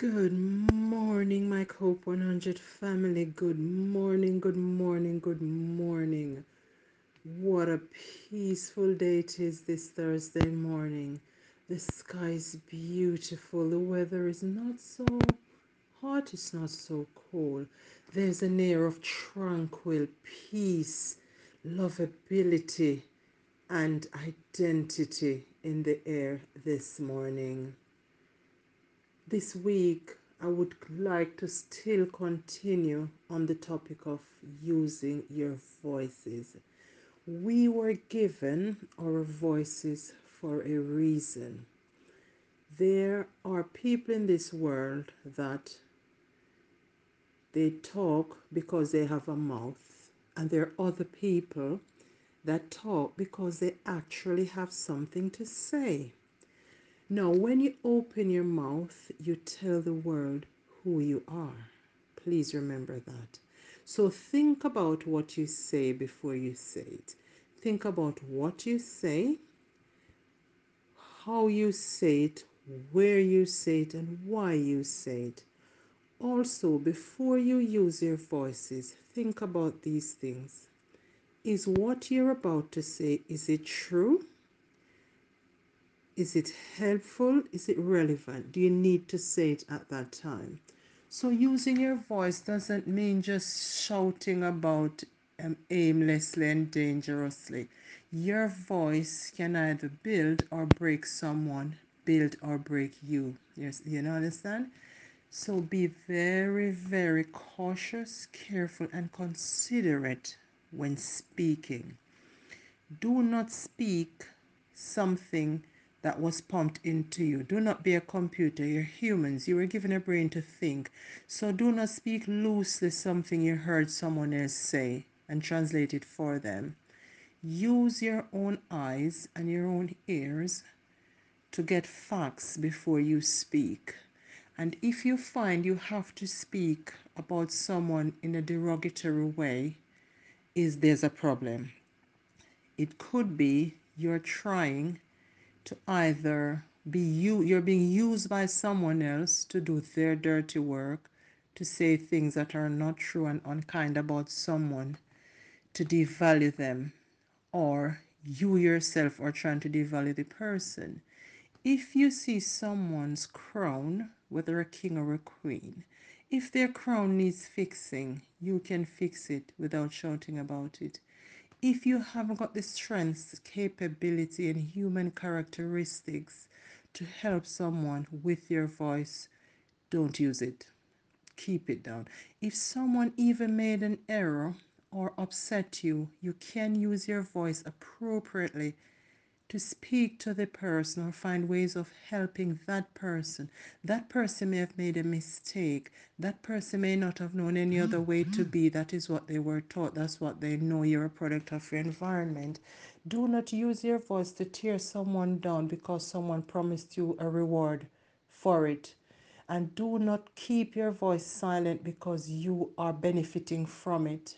Good morning, my Cope 100 family. Good morning, good morning, good morning. What a peaceful day it is this Thursday morning. The sky is beautiful. The weather is not so hot, it's not so cold. There's an air of tranquil peace, lovability, and identity in the air this morning. This week, I would like to still continue on the topic of using your voices. We were given our voices for a reason. There are people in this world that they talk because they have a mouth, and there are other people that talk because they actually have something to say. Now, when you open your mouth, you tell the world who you are. Please remember that. So think about what you say before you say it. Think about what you say, how you say it, where you say it, and why you say it. Also, before you use your voices, think about these things. Is what you're about to say is it true? Is it helpful? Is it relevant? Do you need to say it at that time? So, using your voice doesn't mean just shouting about um, aimlessly and dangerously. Your voice can either build or break someone, build or break you. Yes, you know, understand? So, be very, very cautious, careful, and considerate when speaking. Do not speak something that was pumped into you. Do not be a computer. You're humans. You were given a brain to think. So do not speak loosely something you heard someone else say and translate it for them. Use your own eyes and your own ears to get facts before you speak. And if you find you have to speak about someone in a derogatory way, is there's a problem. It could be you're trying to either be you you're being used by someone else to do their dirty work, to say things that are not true and unkind about someone, to devalue them, or you yourself are trying to devalue the person. If you see someone's crown, whether a king or a queen, if their crown needs fixing, you can fix it without shouting about it. If you haven't got the strength, capability, and human characteristics to help someone with your voice, don't use it. Keep it down. If someone even made an error or upset you, you can use your voice appropriately to speak to the person or find ways of helping that person. That person may have made a mistake. That person may not have known any other way to be. That is what they were taught. That's what they know. You're a product of your environment. Do not use your voice to tear someone down because someone promised you a reward for it. And do not keep your voice silent because you are benefiting from it.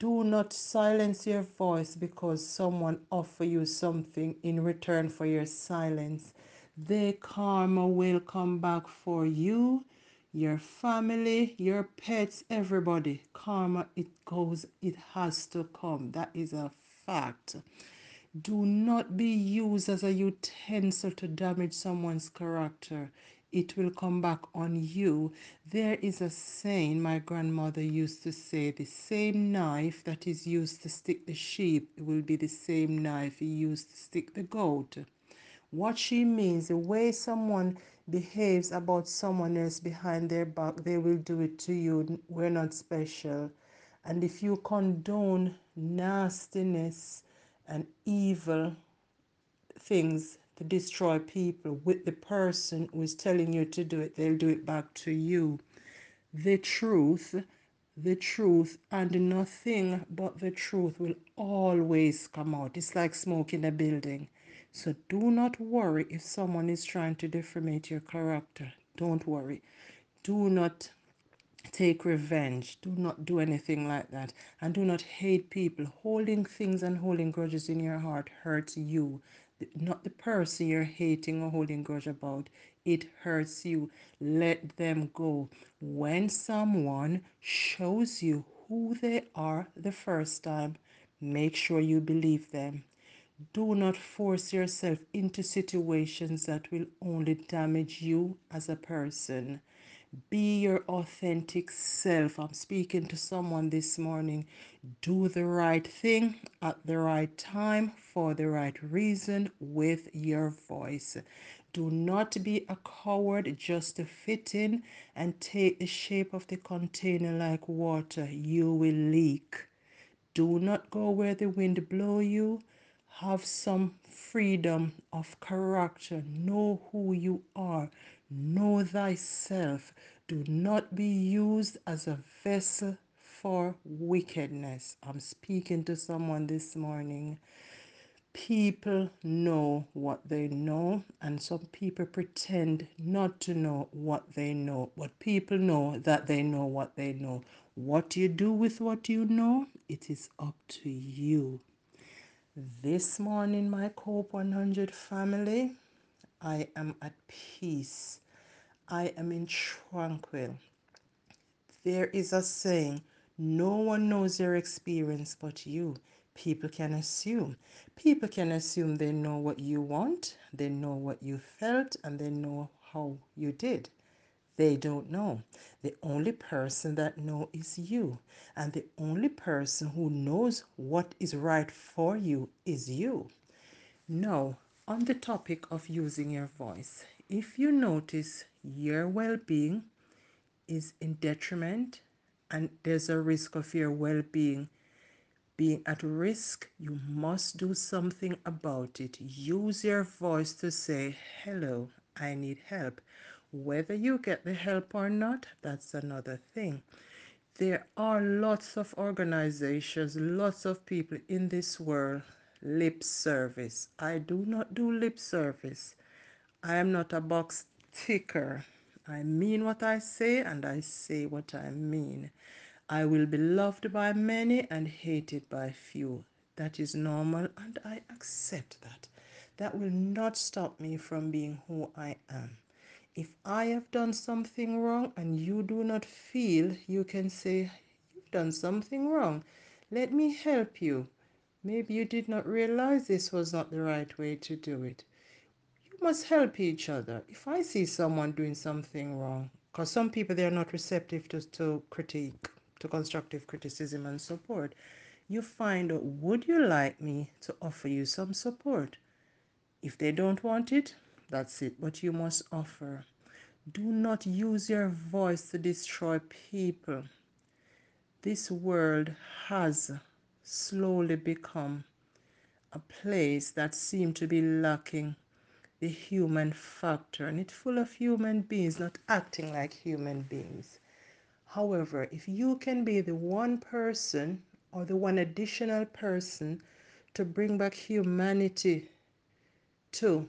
Do not silence your voice because someone offer you something in return for your silence. The karma will come back for you, your family, your pets, everybody. Karma, it goes, it has to come. That is a fact. Do not be used as a utensil to damage someone's character. It will come back on you. There is a saying my grandmother used to say the same knife that is used to stick the sheep will be the same knife used to stick the goat. What she means, the way someone behaves about someone else behind their back, they will do it to you. We're not special. And if you condone nastiness and evil things to destroy people with the person who is telling you to do it, they'll do it back to you. The truth, the truth, and nothing but the truth will always come out. It's like smoke in a building. So do not worry if someone is trying to defamate your character. Don't worry. Do not take revenge. Do not do anything like that. And do not hate people. Holding things and holding grudges in your heart hurts you. Not the person you're hating or holding grudge about. It hurts you. Let them go. When someone shows you who they are the first time, make sure you believe them. Do not force yourself into situations that will only damage you as a person. Be your authentic self. I'm speaking to someone this morning. Do the right thing at the right time for the right reason with your voice. Do not be a coward just to fit in and take the shape of the container like water. You will leak. Do not go where the wind blow you. Have some freedom of character. Know who you are. Know thyself. Do not be used as a vessel for wickedness. I'm speaking to someone this morning. People know what they know, and some people pretend not to know what they know. But people know that they know what they know. What you do with what you know, it is up to you. This morning, my COPE 100 family, I am at peace. I am in tranquil. There is a saying, no one knows your experience but you. People can assume. People can assume they know what you want, they know what you felt, and they know how you did. They don't know. The only person that know is you. And the only person who knows what is right for you is you. Now, on the topic of using your voice, if you notice your well being is in detriment and there's a risk of your well being being at risk, you must do something about it. Use your voice to say, Hello, I need help. Whether you get the help or not, that's another thing. There are lots of organizations, lots of people in this world, lip service. I do not do lip service. I am not a box ticker. I mean what I say and I say what I mean. I will be loved by many and hated by few. That is normal and I accept that. That will not stop me from being who I am. If I have done something wrong and you do not feel, you can say, You've done something wrong. Let me help you. Maybe you did not realize this was not the right way to do it you must help each other. If I see someone doing something wrong, because some people they are not receptive to, to critique, to constructive criticism and support, you find out would you like me to offer you some support? If they don't want it, that's it, but you must offer. Do not use your voice to destroy people. This world has slowly become a place that seemed to be lacking the human factor and it's full of human beings not acting like human beings. However, if you can be the one person or the one additional person to bring back humanity to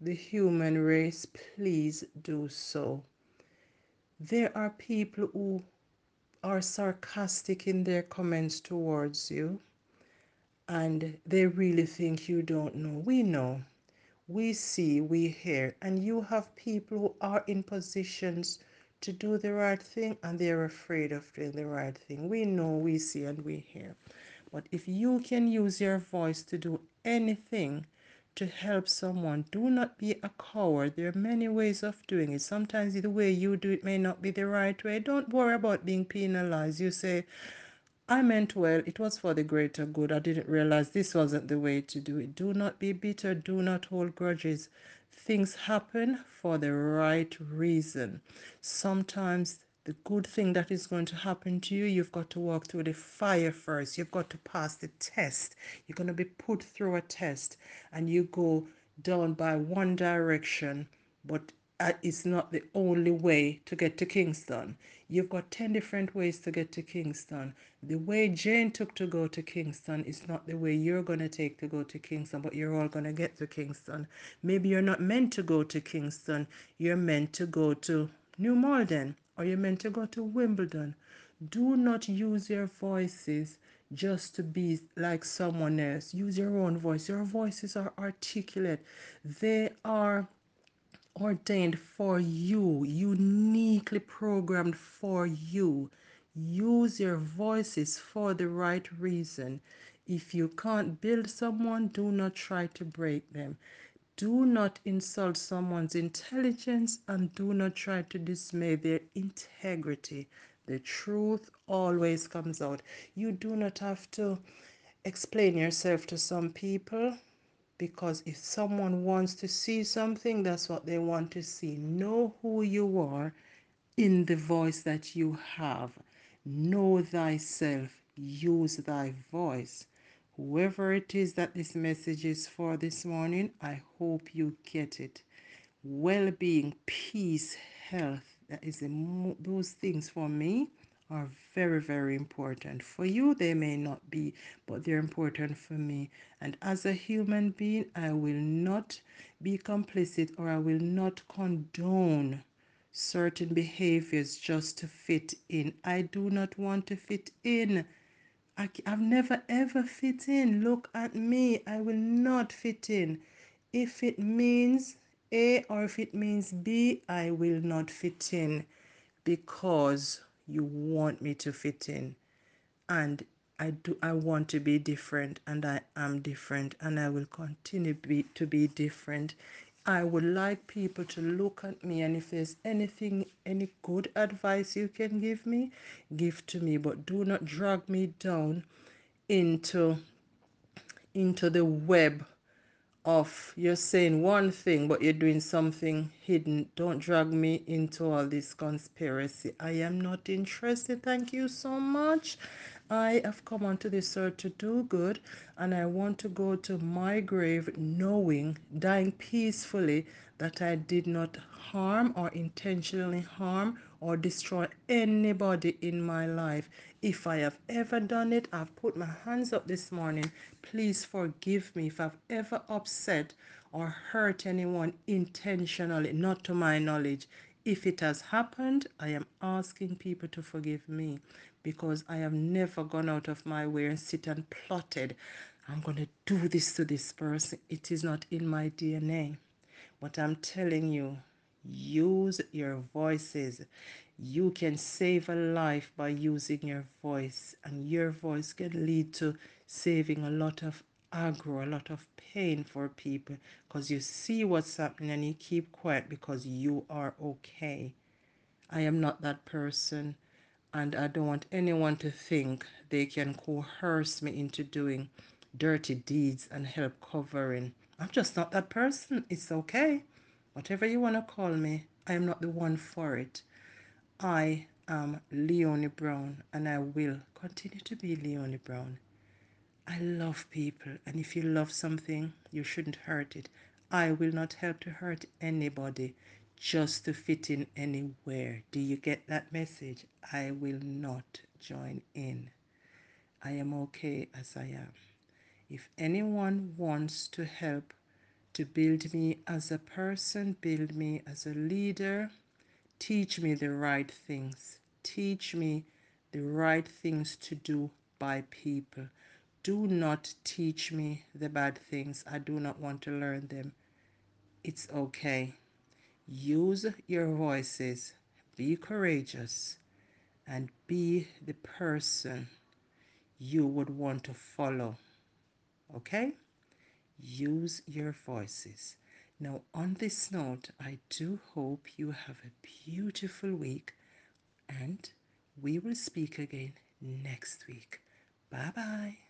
the human race, please do so. There are people who are sarcastic in their comments towards you and they really think you don't know. We know. We see, we hear, and you have people who are in positions to do the right thing and they're afraid of doing the right thing. We know, we see, and we hear. But if you can use your voice to do anything to help someone, do not be a coward. There are many ways of doing it. Sometimes the way you do it may not be the right way. Don't worry about being penalized. You say, I meant well, it was for the greater good. I didn't realize this wasn't the way to do it. Do not be bitter, do not hold grudges. Things happen for the right reason. Sometimes the good thing that is going to happen to you, you've got to walk through the fire first. You've got to pass the test. You're going to be put through a test and you go down by one direction, but uh, it's not the only way to get to Kingston. You've got 10 different ways to get to Kingston. The way Jane took to go to Kingston is not the way you're going to take to go to Kingston, but you're all going to get to Kingston. Maybe you're not meant to go to Kingston, you're meant to go to New Malden or you're meant to go to Wimbledon. Do not use your voices just to be like someone else. Use your own voice. Your voices are articulate, they are ordained for you, uniquely programmed for you. Use your voices for the right reason. If you can't build someone, do not try to break them. Do not insult someone's intelligence and do not try to dismay their integrity. The truth always comes out. You do not have to explain yourself to some people because if someone wants to see something, that's what they want to see. Know who you are in the voice that you have. Know thyself. Use thy voice. Whoever it is that this message is for this morning, I hope you get it. Well being, peace, health, that is the, those things for me are very, very important. For you, they may not be, but they're important for me. And as a human being, I will not be complicit or I will not condone certain behaviors just to fit in. I do not want to fit in. I, have never ever fit in. Look at me. I will not fit in. If it means A or if it means B, I will not fit in because you want me to fit in and I do I want to be different and I am different and I will continue be, to be different. I would like people to look at me and if there's anything any good advice you can give me, give to me. But do not drag me down into into the web of you're saying one thing but you're doing something hidden. Don't drag me into all this conspiracy. I am not interested. Thank you so much i have come onto this earth to do good and i want to go to my grave knowing dying peacefully that i did not harm or intentionally harm or destroy anybody in my life. If I have ever done it, I've put my hands up this morning. Please forgive me if I've ever upset or hurt anyone intentionally, not to my knowledge. If it has happened, I am asking people to forgive me because I have never gone out of my way and sit and plotted. I'm going to do this to this person. It is not in my DNA. But I'm telling you, use your voices. You can save a life by using your voice, and your voice can lead to saving a lot of aggro, a lot of pain for people because you see what's happening and you keep quiet because you are okay. I am not that person, and I don't want anyone to think they can coerce me into doing dirty deeds and help covering. I'm just not that person. It's okay. Whatever you want to call me, I am not the one for it. I am Leonie Brown, and I will continue to be Leonie Brown. I love people, and if you love something, you shouldn't hurt it. I will not help to hurt anybody just to fit in anywhere. Do you get that message? I will not join in. I am okay as I am. If anyone wants to help to build me as a person, build me as a leader, teach me the right things, teach me the right things to do by people. Do not teach me the bad things. I do not want to learn them. It's okay. Use your voices. Be courageous and be the person you would want to follow. Okay? Use your voices. Now, on this note, I do hope you have a beautiful week and we will speak again next week. Bye bye.